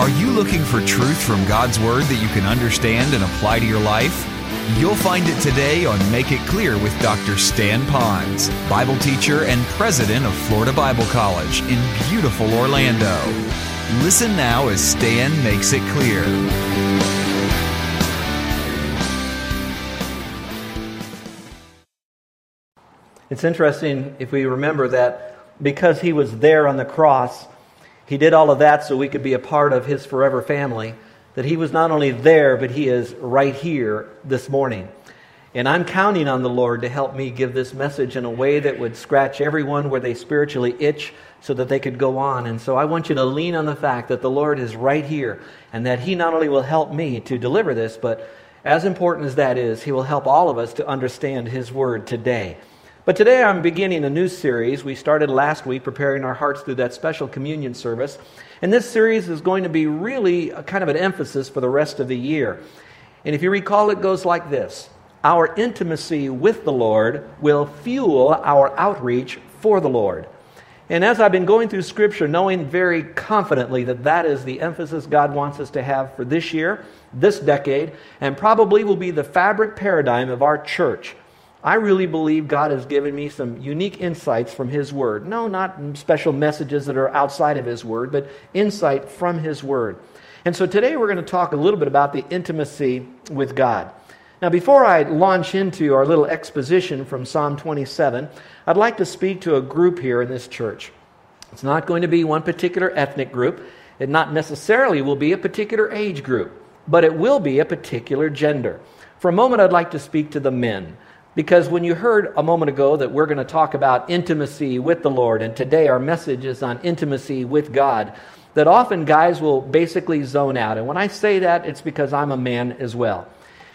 Are you looking for truth from God's Word that you can understand and apply to your life? You'll find it today on Make It Clear with Dr. Stan Ponz, Bible teacher and president of Florida Bible College in beautiful Orlando. Listen now as Stan makes it clear. It's interesting if we remember that because he was there on the cross, he did all of that so we could be a part of his forever family. That he was not only there, but he is right here this morning. And I'm counting on the Lord to help me give this message in a way that would scratch everyone where they spiritually itch so that they could go on. And so I want you to lean on the fact that the Lord is right here and that He not only will help me to deliver this, but as important as that is, He will help all of us to understand His Word today. But today I'm beginning a new series. We started last week preparing our hearts through that special communion service. And this series is going to be really kind of an emphasis for the rest of the year. And if you recall, it goes like this Our intimacy with the Lord will fuel our outreach for the Lord. And as I've been going through Scripture, knowing very confidently that that is the emphasis God wants us to have for this year, this decade, and probably will be the fabric paradigm of our church. I really believe God has given me some unique insights from His Word. No, not special messages that are outside of His Word, but insight from His Word. And so today we're going to talk a little bit about the intimacy with God. Now, before I launch into our little exposition from Psalm 27, I'd like to speak to a group here in this church. It's not going to be one particular ethnic group, it not necessarily will be a particular age group, but it will be a particular gender. For a moment, I'd like to speak to the men. Because when you heard a moment ago that we're going to talk about intimacy with the Lord, and today our message is on intimacy with God, that often guys will basically zone out. And when I say that, it's because I'm a man as well.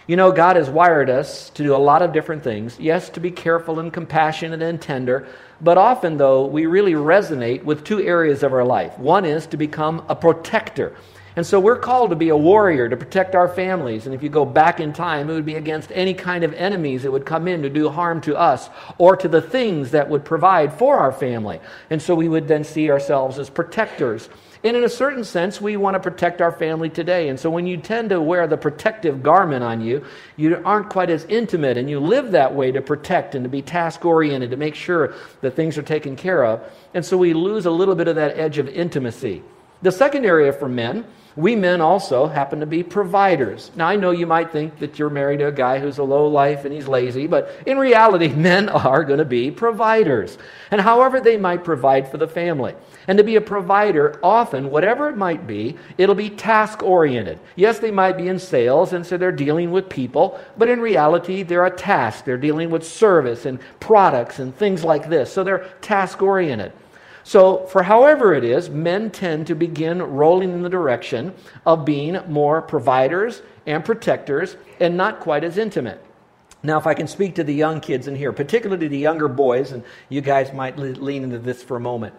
You know, God has wired us to do a lot of different things. Yes, to be careful and compassionate and tender, but often, though, we really resonate with two areas of our life. One is to become a protector. And so we're called to be a warrior, to protect our families. And if you go back in time, it would be against any kind of enemies that would come in to do harm to us or to the things that would provide for our family. And so we would then see ourselves as protectors. And in a certain sense, we want to protect our family today. And so when you tend to wear the protective garment on you, you aren't quite as intimate and you live that way to protect and to be task oriented, to make sure that things are taken care of. And so we lose a little bit of that edge of intimacy. The second area for men we men also happen to be providers. Now, I know you might think that you're married to a guy who's a low life and he's lazy, but in reality, men are going to be providers. And however they might provide for the family. And to be a provider, often, whatever it might be, it'll be task oriented. Yes, they might be in sales, and so they're dealing with people, but in reality, they're a task. They're dealing with service and products and things like this. So they're task oriented. So, for however it is, men tend to begin rolling in the direction of being more providers and protectors and not quite as intimate. Now, if I can speak to the young kids in here, particularly the younger boys, and you guys might lean into this for a moment.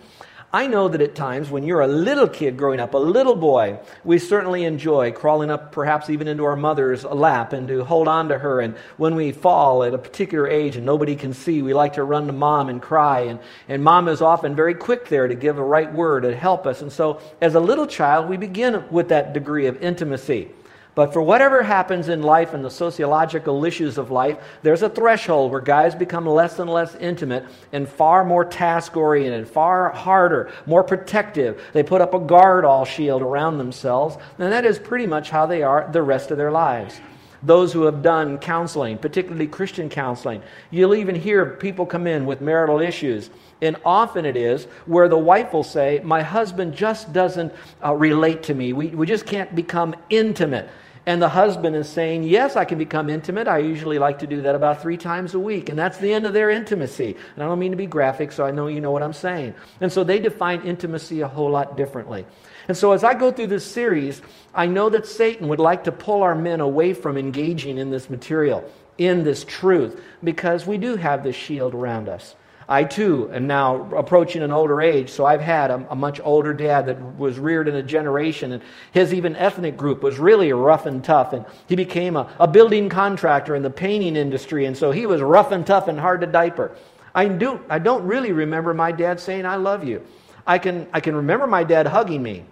I know that at times when you're a little kid growing up, a little boy, we certainly enjoy crawling up perhaps even into our mother's lap and to hold on to her. And when we fall at a particular age and nobody can see, we like to run to mom and cry. And, and mom is often very quick there to give a right word and help us. And so as a little child, we begin with that degree of intimacy. But for whatever happens in life and the sociological issues of life, there's a threshold where guys become less and less intimate and far more task oriented, far harder, more protective. They put up a guard all shield around themselves, and that is pretty much how they are the rest of their lives. Those who have done counseling, particularly Christian counseling, you'll even hear people come in with marital issues. And often it is where the wife will say, My husband just doesn't uh, relate to me. We, we just can't become intimate. And the husband is saying, Yes, I can become intimate. I usually like to do that about three times a week. And that's the end of their intimacy. And I don't mean to be graphic, so I know you know what I'm saying. And so they define intimacy a whole lot differently. And so as I go through this series, I know that Satan would like to pull our men away from engaging in this material, in this truth, because we do have this shield around us. I too am now approaching an older age, so I've had a, a, much older dad that was reared in a generation, and his even ethnic group was really rough and tough. And he became a, a building contractor in the painting industry, and so he was rough and tough and hard to diaper. I, do, I don't really remember my dad saying, I love you. I can, I can remember my dad hugging me,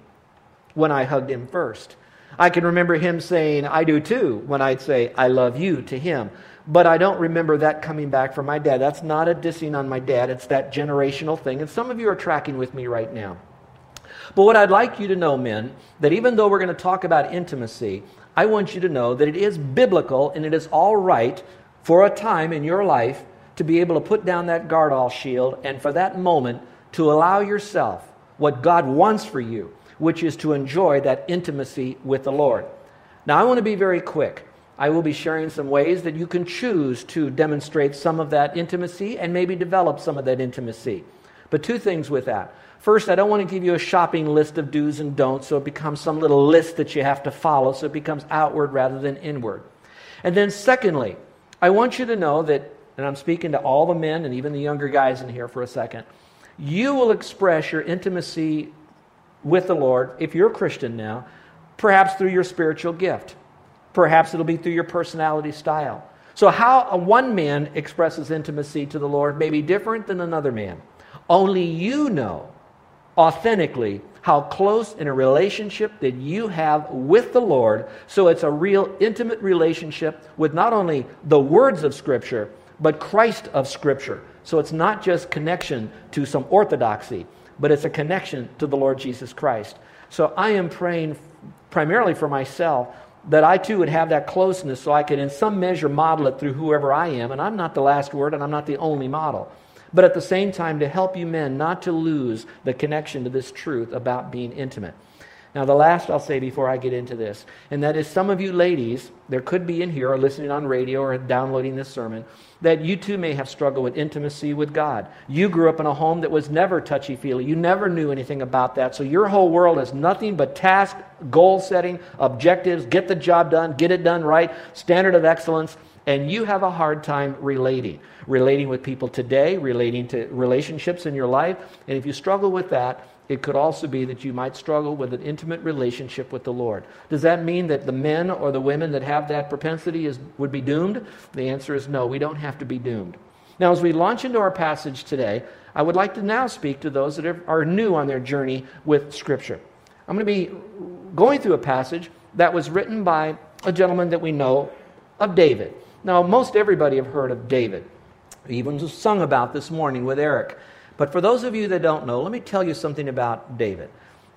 when I hugged him first. I can remember him saying, I do too, when I'd say, I love you to him. But I don't remember that coming back from my dad. That's not a dissing on my dad, it's that generational thing. And some of you are tracking with me right now. But what I'd like you to know, men, that even though we're going to talk about intimacy, I want you to know that it is biblical and it is all right for a time in your life to be able to put down that guard all shield and for that moment to allow yourself what God wants for you, which is to enjoy that intimacy with the Lord. Now, I want to be very quick. I will be sharing some ways that you can choose to demonstrate some of that intimacy and maybe develop some of that intimacy. But two things with that. First, I don't want to give you a shopping list of do's and don'ts so it becomes some little list that you have to follow so it becomes outward rather than inward. And then, secondly, I want you to know that, and I'm speaking to all the men and even the younger guys in here for a second, you will express your intimacy with the Lord, if you're a Christian now, perhaps through your spiritual gift. Perhaps it'll be through your personality style. So, how a one man expresses intimacy to the Lord may be different than another man. Only you know authentically how close in a relationship that you have with the Lord. So, it's a real intimate relationship with not only the words of Scripture, but Christ of Scripture. So, it's not just connection to some orthodoxy, but it's a connection to the Lord Jesus Christ. So, I am praying primarily for myself that I too would have that closeness so I could, in some measure, model it through whoever I am. And I'm not the last word and I'm not the only model. But at the same time, to help you men not to lose the connection to this truth about being intimate. Now, the last I'll say before I get into this, and that is some of you ladies, there could be in here or listening on radio or downloading this sermon, that you too may have struggled with intimacy with God. You grew up in a home that was never touchy feely. You never knew anything about that. So your whole world is nothing but task, goal setting, objectives, get the job done, get it done right, standard of excellence, and you have a hard time relating. Relating with people today, relating to relationships in your life. And if you struggle with that, it could also be that you might struggle with an intimate relationship with the Lord. Does that mean that the men or the women that have that propensity is, would be doomed? The answer is no, we don't have to be doomed. Now, as we launch into our passage today, I would like to now speak to those that are new on their journey with Scripture. I'm going to be going through a passage that was written by a gentleman that we know of David. Now, most everybody have heard of David. We even sung about this morning with Eric. But for those of you that don't know, let me tell you something about David.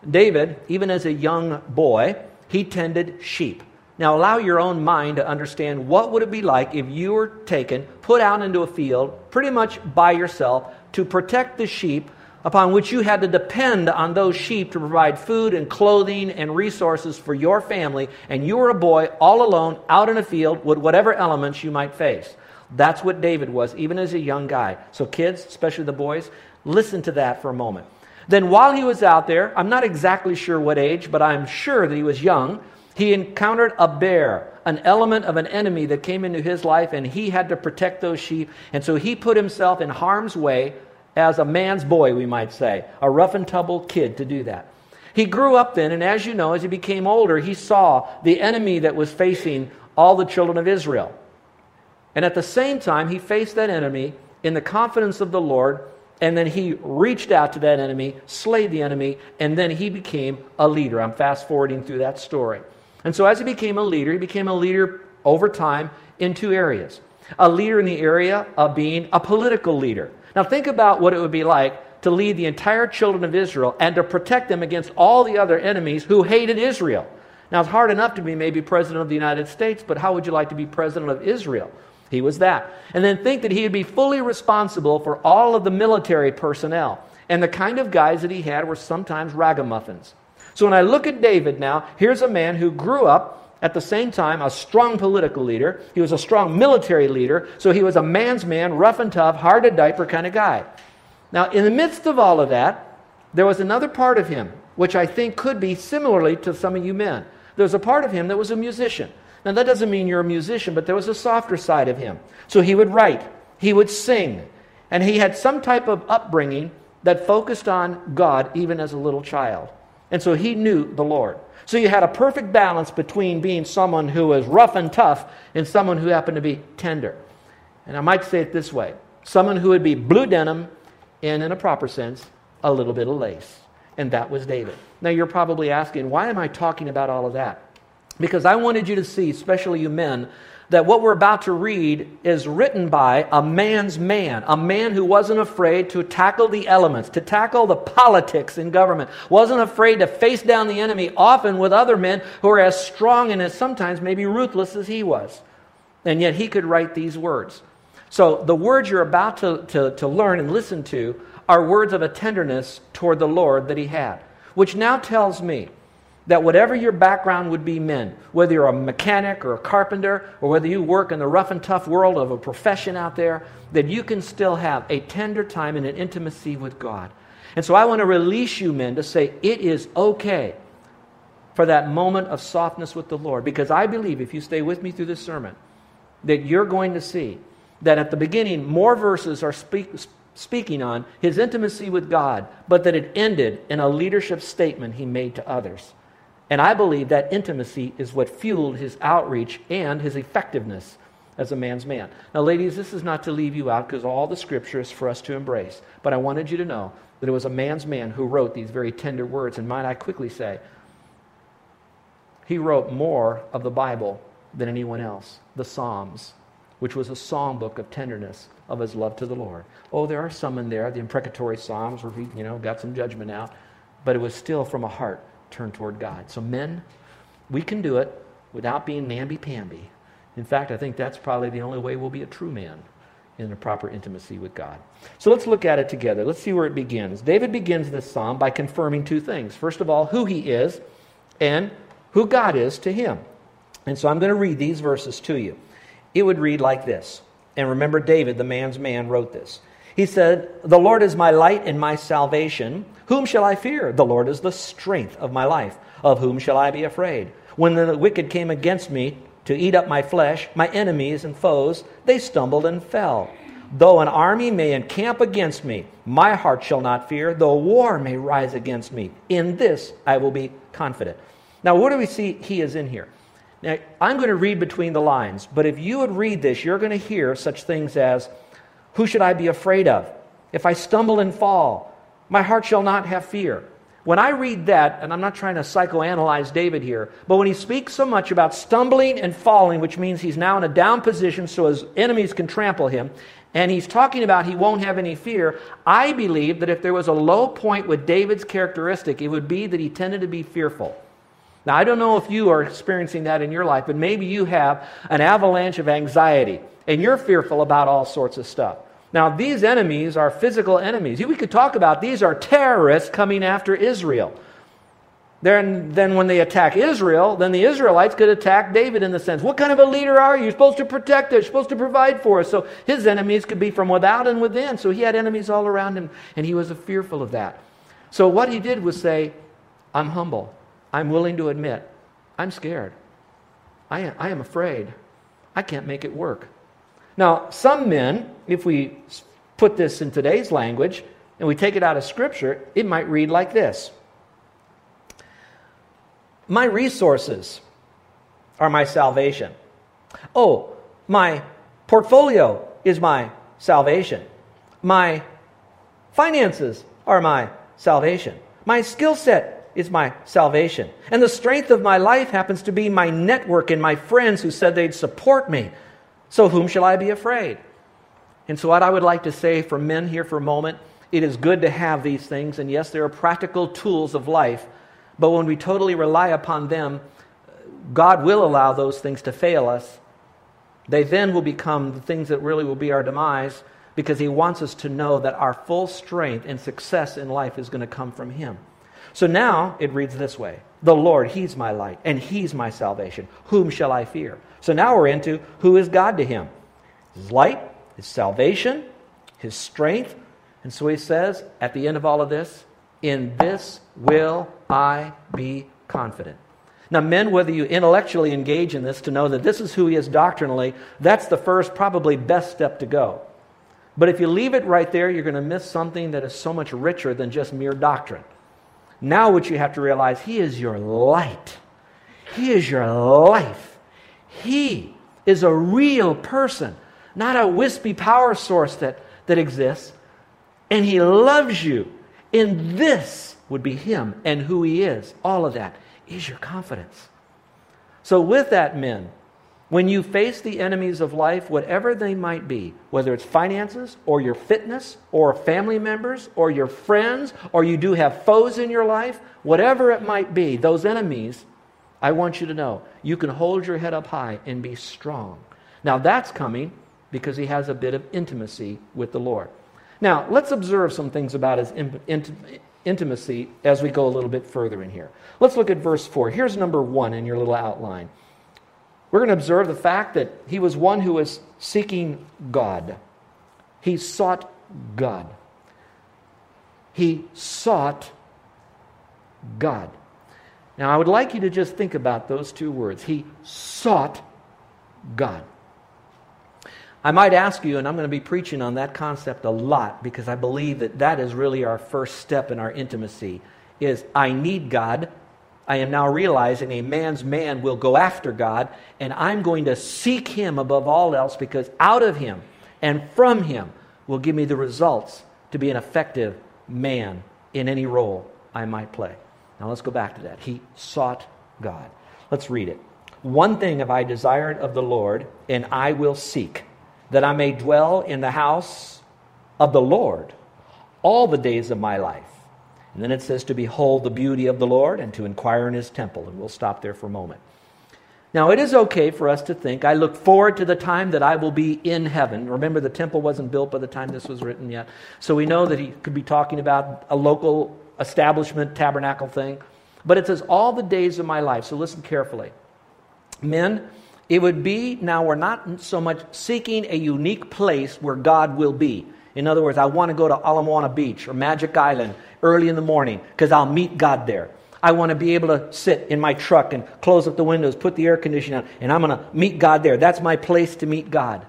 David, even as a young boy, he tended sheep. Now allow your own mind to understand what would it be like if you were taken, put out into a field, pretty much by yourself, to protect the sheep upon which you had to depend on those sheep to provide food and clothing and resources for your family, and you were a boy all alone out in a field with whatever elements you might face. That's what David was, even as a young guy. So, kids, especially the boys, listen to that for a moment. Then, while he was out there, I'm not exactly sure what age, but I'm sure that he was young, he encountered a bear, an element of an enemy that came into his life, and he had to protect those sheep. And so he put himself in harm's way as a man's boy, we might say, a rough and tumble kid to do that. He grew up then, and as you know, as he became older, he saw the enemy that was facing all the children of Israel. And at the same time, he faced that enemy in the confidence of the Lord, and then he reached out to that enemy, slayed the enemy, and then he became a leader. I'm fast forwarding through that story. And so, as he became a leader, he became a leader over time in two areas a leader in the area of being a political leader. Now, think about what it would be like to lead the entire children of Israel and to protect them against all the other enemies who hated Israel. Now, it's hard enough to be maybe president of the United States, but how would you like to be president of Israel? He was that. And then think that he would be fully responsible for all of the military personnel. And the kind of guys that he had were sometimes ragamuffins. So when I look at David now, here's a man who grew up at the same time a strong political leader. He was a strong military leader. So he was a man's man, rough and tough, hard to diaper kind of guy. Now, in the midst of all of that, there was another part of him, which I think could be similarly to some of you men. There was a part of him that was a musician. Now, that doesn't mean you're a musician, but there was a softer side of him. So he would write, he would sing, and he had some type of upbringing that focused on God even as a little child. And so he knew the Lord. So you had a perfect balance between being someone who was rough and tough and someone who happened to be tender. And I might say it this way someone who would be blue denim and, in a proper sense, a little bit of lace. and that was David. Now you're probably asking, why am I talking about all of that? Because I wanted you to see, especially you men, that what we're about to read is written by a man's man, a man who wasn't afraid to tackle the elements, to tackle the politics in government, wasn't afraid to face down the enemy, often with other men who are as strong and as sometimes maybe ruthless as he was. And yet he could write these words. So the words you're about to, to, to learn and listen to are words of a tenderness toward the Lord that he had, which now tells me that whatever your background would be, men, whether you're a mechanic or a carpenter, or whether you work in the rough and tough world of a profession out there, that you can still have a tender time and an intimacy with God. And so I want to release you, men, to say it is okay for that moment of softness with the Lord. Because I believe, if you stay with me through this sermon, that you're going to see that at the beginning, more verses are speak, speaking on his intimacy with God, but that it ended in a leadership statement he made to others. And I believe that intimacy is what fueled his outreach and his effectiveness as a man's man. Now, ladies, this is not to leave you out because all the scripture is for us to embrace. But I wanted you to know that it was a man's man who wrote these very tender words. And might I quickly say, he wrote more of the Bible than anyone else, the Psalms, which was a songbook of tenderness of his love to the Lord. Oh, there are some in there, the imprecatory Psalms, where he, you know, got some judgment out, but it was still from a heart turned toward God. So, men, we can do it without being namby-pamby. In fact, I think that's probably the only way we'll be a true man in a proper intimacy with God. So let's look at it together. Let's see where it begins. David begins this psalm by confirming two things. First of all, who he is and who God is to him. And so I'm going to read these verses to you. It would read like this. And remember, David, the man's man, wrote this. He said, The Lord is my light and my salvation. Whom shall I fear? The Lord is the strength of my life. Of whom shall I be afraid? When the wicked came against me to eat up my flesh, my enemies and foes, they stumbled and fell. Though an army may encamp against me, my heart shall not fear. Though war may rise against me, in this I will be confident. Now, what do we see he is in here? Now, I'm going to read between the lines, but if you would read this, you're going to hear such things as, Who should I be afraid of? If I stumble and fall, my heart shall not have fear. When I read that, and I'm not trying to psychoanalyze David here, but when he speaks so much about stumbling and falling, which means he's now in a down position so his enemies can trample him, and he's talking about he won't have any fear, I believe that if there was a low point with David's characteristic, it would be that he tended to be fearful. Now, I don't know if you are experiencing that in your life, but maybe you have an avalanche of anxiety and you're fearful about all sorts of stuff. Now, these enemies are physical enemies. We could talk about these are terrorists coming after Israel. Then, then when they attack Israel, then the Israelites could attack David in the sense, what kind of a leader are you? You're supposed to protect us, you're supposed to provide for us. So his enemies could be from without and within. So he had enemies all around him, and he was fearful of that. So what he did was say, I'm humble. I'm willing to admit, I'm scared. I am, I am afraid. I can't make it work. Now, some men, if we put this in today's language and we take it out of Scripture, it might read like this My resources are my salvation. Oh, my portfolio is my salvation. My finances are my salvation. My skill set is my salvation. And the strength of my life happens to be my network and my friends who said they'd support me. So whom shall I be afraid? And so, what I would like to say for men here for a moment, it is good to have these things. And yes, there are practical tools of life. But when we totally rely upon them, God will allow those things to fail us. They then will become the things that really will be our demise because He wants us to know that our full strength and success in life is going to come from Him. So now it reads this way The Lord, He's my light, and He's my salvation. Whom shall I fear? So now we're into who is God to him? His light, His salvation, His strength. And so he says at the end of all of this, In this will I be confident. Now, men, whether you intellectually engage in this to know that this is who he is doctrinally, that's the first, probably best step to go. But if you leave it right there, you're going to miss something that is so much richer than just mere doctrine. Now, what you have to realize, He is your light, He is your life. He is a real person, not a wispy power source that, that exists. And He loves you. And this would be Him and who He is. All of that is your confidence. So, with that, men, when you face the enemies of life, whatever they might be, whether it's finances or your fitness or family members or your friends or you do have foes in your life, whatever it might be, those enemies, I want you to know you can hold your head up high and be strong. Now, that's coming because he has a bit of intimacy with the Lord. Now, let's observe some things about his intimacy as we go a little bit further in here. Let's look at verse 4. Here's number one in your little outline. We're going to observe the fact that he was one who was seeking God. He sought God. He sought God. Now, I would like you to just think about those two words. He sought God. I might ask you, and I'm going to be preaching on that concept a lot because I believe that that is really our first step in our intimacy is I need God I am now realizing a man's man will go after God, and I'm going to seek him above all else because out of him and from him will give me the results to be an effective man in any role I might play. Now let's go back to that. He sought God. Let's read it. One thing have I desired of the Lord, and I will seek, that I may dwell in the house of the Lord all the days of my life and then it says to behold the beauty of the Lord and to inquire in his temple. And we'll stop there for a moment. Now, it is okay for us to think, I look forward to the time that I will be in heaven. Remember, the temple wasn't built by the time this was written yet. So we know that he could be talking about a local establishment, tabernacle thing. But it says, all the days of my life. So listen carefully. Men, it would be, now we're not so much seeking a unique place where God will be. In other words, I want to go to Ala Moana Beach or Magic Island early in the morning because I'll meet God there. I want to be able to sit in my truck and close up the windows, put the air conditioning on, and I'm going to meet God there. That's my place to meet God.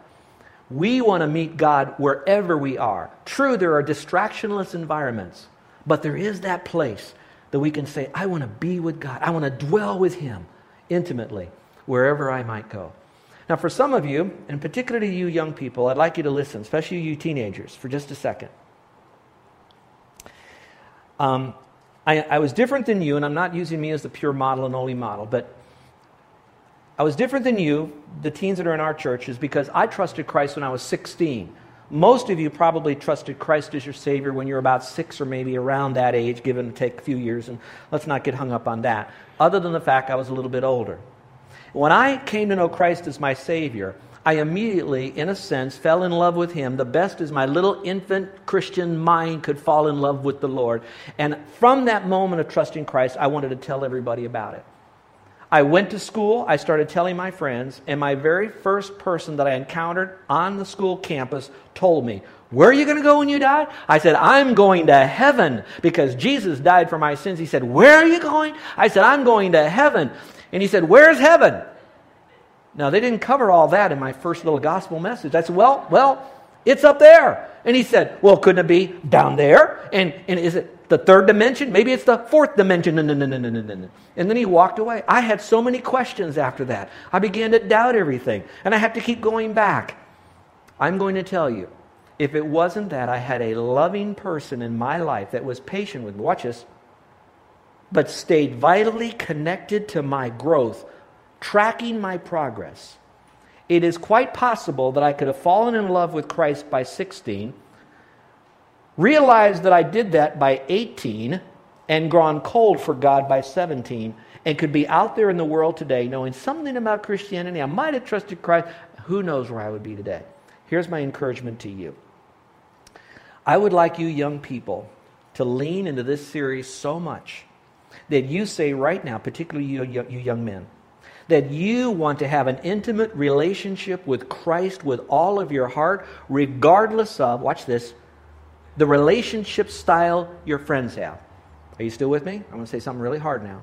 We want to meet God wherever we are. True, there are distractionless environments, but there is that place that we can say, I want to be with God. I want to dwell with Him intimately wherever I might go. Now, for some of you, and particularly you young people, I'd like you to listen, especially you teenagers, for just a second. Um, I, I, was different than you, and I'm not using me as the pure model and only model, but I was different than you, the teens that are in our churches, because I trusted Christ when I was 16. Most of you probably trusted Christ as your Savior when you're about six or maybe around that age, given to take a few years, and let's not get hung up on that, other than the fact I was a little bit older. When I came to know Christ as my Savior, I immediately, in a sense, fell in love with Him, the best as my little infant Christian mind could fall in love with the Lord. And from that moment of trusting Christ, I wanted to tell everybody about it. I went to school, I started telling my friends, and my very first person that I encountered on the school campus told me, Where are you going to go when you die? I said, I'm going to heaven because Jesus died for my sins. He said, Where are you going? I said, I'm going to heaven. And he said, Where's heaven? Now, they didn't cover all that in my first little gospel message. I said, Well, well, it's up there. And he said, Well, couldn't it be down there? And, and is it the third dimension? Maybe it's the fourth dimension. And then he walked away. I had so many questions after that. I began to doubt everything. And I have to keep going back. I'm going to tell you, if it wasn't that I had a loving person in my life that was patient with me, watch this, but stayed vitally connected to my growth, tracking my progress, it is quite possible that I could have fallen in love with Christ by 16, realized that I did that by 18, and gone cold for God by 17, and could be out there in the world today knowing something about Christianity. I might have trusted Christ. Who knows where I would be today? Here's my encouragement to you. I would like you, young people, to lean into this series so much that you say right now, particularly you, you young men, that you want to have an intimate relationship with Christ with all of your heart, regardless of, watch this, the relationship style your friends have. Are you still with me? I'm going to say something really hard now.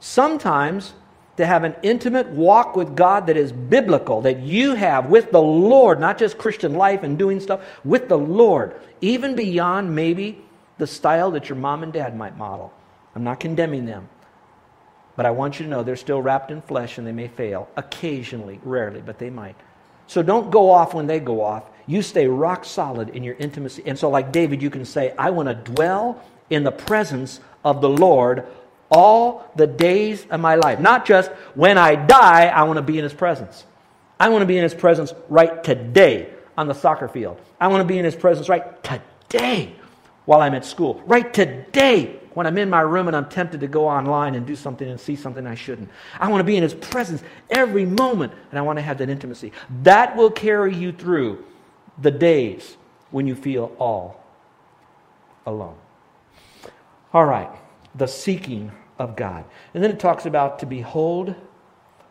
Sometimes to have an intimate walk with God that is biblical, that you have with the Lord, not just Christian life and doing stuff, with the Lord, even beyond maybe the style that your mom and dad might model. I'm not condemning them. But I want you to know they're still wrapped in flesh and they may fail. Occasionally, rarely, but they might. So don't go off when they go off. You stay rock solid in your intimacy. And so, like David, you can say, I want to dwell in the presence of the Lord all the days of my life. Not just when I die, I want to be in his presence. I want to be in his presence right today on the soccer field. I want to be in his presence right today while I'm at school. Right today when I'm in my room and I'm tempted to go online and do something and see something I shouldn't. I want to be in his presence every moment and I want to have that intimacy. That will carry you through the days when you feel all alone. All right, the seeking of God. And then it talks about to behold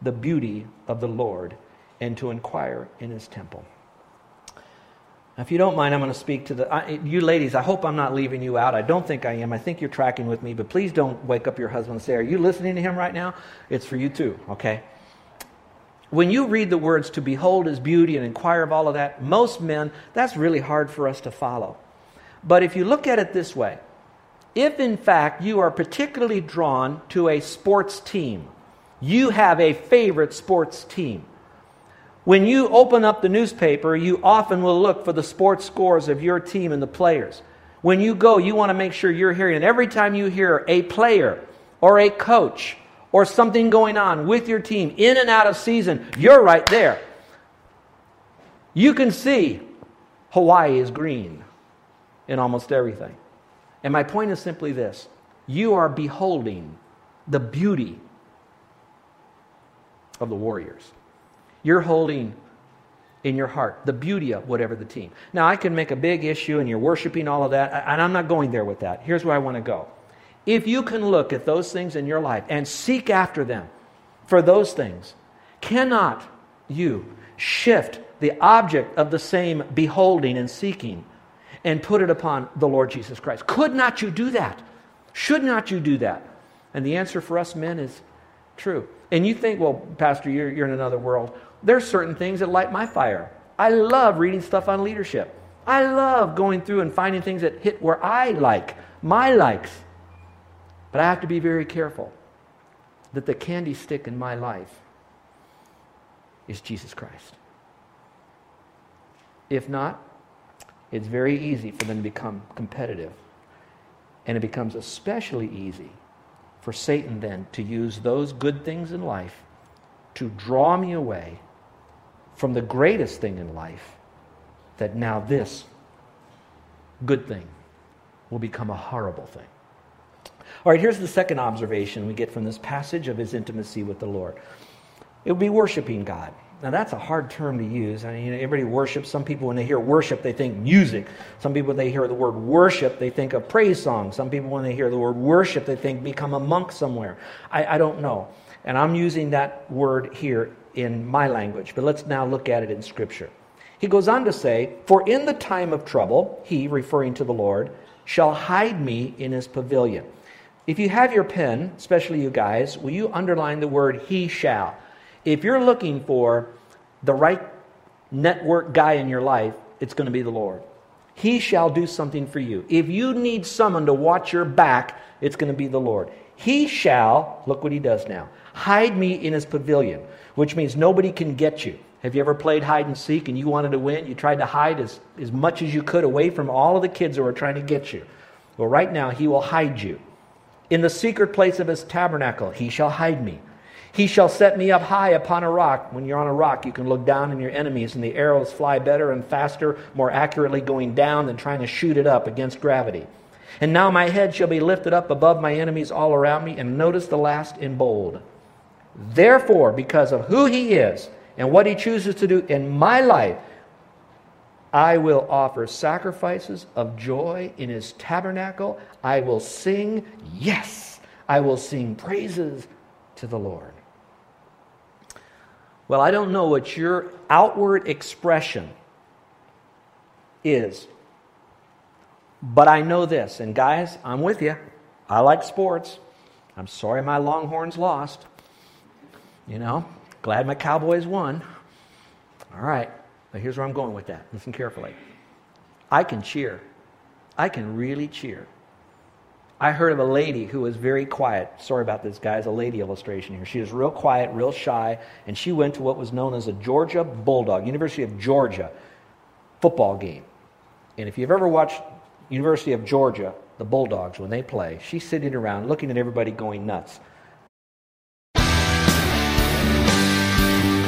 the beauty of the Lord and to inquire in his temple. Now, if you don't mind, I'm going to speak to the I, you ladies. I hope I'm not leaving you out. I don't think I am. I think you're tracking with me, but please don't wake up your husband and say, "Are you listening to him right now?" It's for you too, okay? When you read the words to behold his beauty and inquire of all of that, most men, that's really hard for us to follow. But if you look at it this way, if in fact you are particularly drawn to a sports team, you have a favorite sports team. When you open up the newspaper, you often will look for the sports scores of your team and the players. When you go, you want to make sure you're hearing. And every time you hear a player or a coach or something going on with your team in and out of season, you're right there. You can see Hawaii is green in almost everything. And my point is simply this you are beholding the beauty of the Warriors. You're holding in your heart the beauty of whatever the team. Now, I can make a big issue and you're worshiping all of that, and I'm not going there with that. Here's where I want to go. If you can look at those things in your life and seek after them for those things, cannot you shift the object of the same beholding and seeking and put it upon the Lord Jesus Christ? Could not you do that? Should not you do that? And the answer for us men is true. And you think, well, Pastor, you're, you're in another world. There's certain things that light my fire. I love reading stuff on leadership. I love going through and finding things that hit where I like, my likes. But I have to be very careful that the candy stick in my life is Jesus Christ. If not, it's very easy for them to become competitive. And it becomes especially easy for Satan then to use those good things in life to draw me away from the greatest thing in life, that now this good thing will become a horrible thing. All right, here's the second observation we get from this passage of his intimacy with the Lord. It would be worshiping God. Now, that's a hard term to use. I mean, you know, everybody worships. Some people, when they hear worship, they think music. Some people, when they hear the word worship, they think of praise songs. Some people, when they hear the word worship, they think become a monk somewhere. I, I don't know. And I'm using that word here in my language, but let's now look at it in Scripture. He goes on to say, For in the time of trouble, he, referring to the Lord, shall hide me in his pavilion. If you have your pen, especially you guys, will you underline the word he shall? If you're looking for the right network guy in your life, it's going to be the Lord. He shall do something for you. If you need someone to watch your back, it's going to be the Lord. He shall, look what he does now, hide me in his pavilion, which means nobody can get you. Have you ever played hide and seek and you wanted to win? You tried to hide as, as much as you could away from all of the kids who were trying to get you. Well, right now, he will hide you. In the secret place of his tabernacle, he shall hide me. He shall set me up high upon a rock. When you're on a rock, you can look down on your enemies, and the arrows fly better and faster, more accurately going down than trying to shoot it up against gravity. And now my head shall be lifted up above my enemies all around me. And notice the last in bold. Therefore, because of who he is and what he chooses to do in my life, I will offer sacrifices of joy in his tabernacle. I will sing, yes, I will sing praises to the Lord. Well, I don't know what your outward expression is, but I know this. And guys, I'm with you. I like sports. I'm sorry my Longhorns lost. You know, glad my Cowboys won. All right, but here's where I'm going with that. Listen carefully. I can cheer. I can really cheer. I heard of a lady who was very quiet. Sorry about this, guys, a lady illustration here. She was real quiet, real shy, and she went to what was known as a Georgia Bulldog, University of Georgia football game. And if you've ever watched University of Georgia, the Bulldogs, when they play, she's sitting around looking at everybody going nuts.